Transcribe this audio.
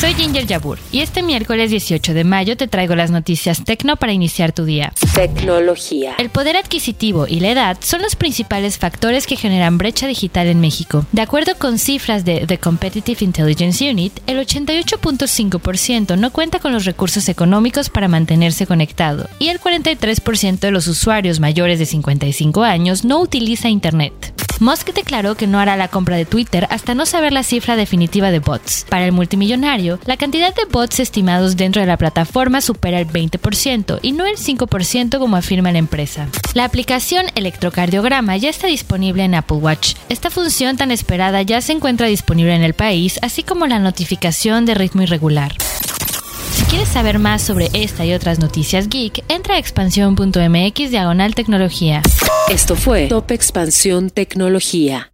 Soy Ginger Yabur y este miércoles 18 de mayo te traigo las noticias tecno para iniciar tu día. Tecnología. El poder adquisitivo y la edad son los principales factores que generan brecha digital en México. De acuerdo con cifras de The Competitive Intelligence Unit, el 88.5% no cuenta con los recursos económicos para mantenerse conectado y el 43% de los usuarios mayores de 55 años no utiliza Internet. Musk declaró que no hará la compra de Twitter hasta no saber la cifra definitiva de bots. Para el multimillonario, la cantidad de bots estimados dentro de la plataforma supera el 20% y no el 5% como afirma la empresa. La aplicación electrocardiograma ya está disponible en Apple Watch. Esta función tan esperada ya se encuentra disponible en el país, así como la notificación de ritmo irregular. Quieres saber más sobre esta y otras noticias geek, entra a expansión.mx diagonal tecnología. Esto fue Top Expansión Tecnología.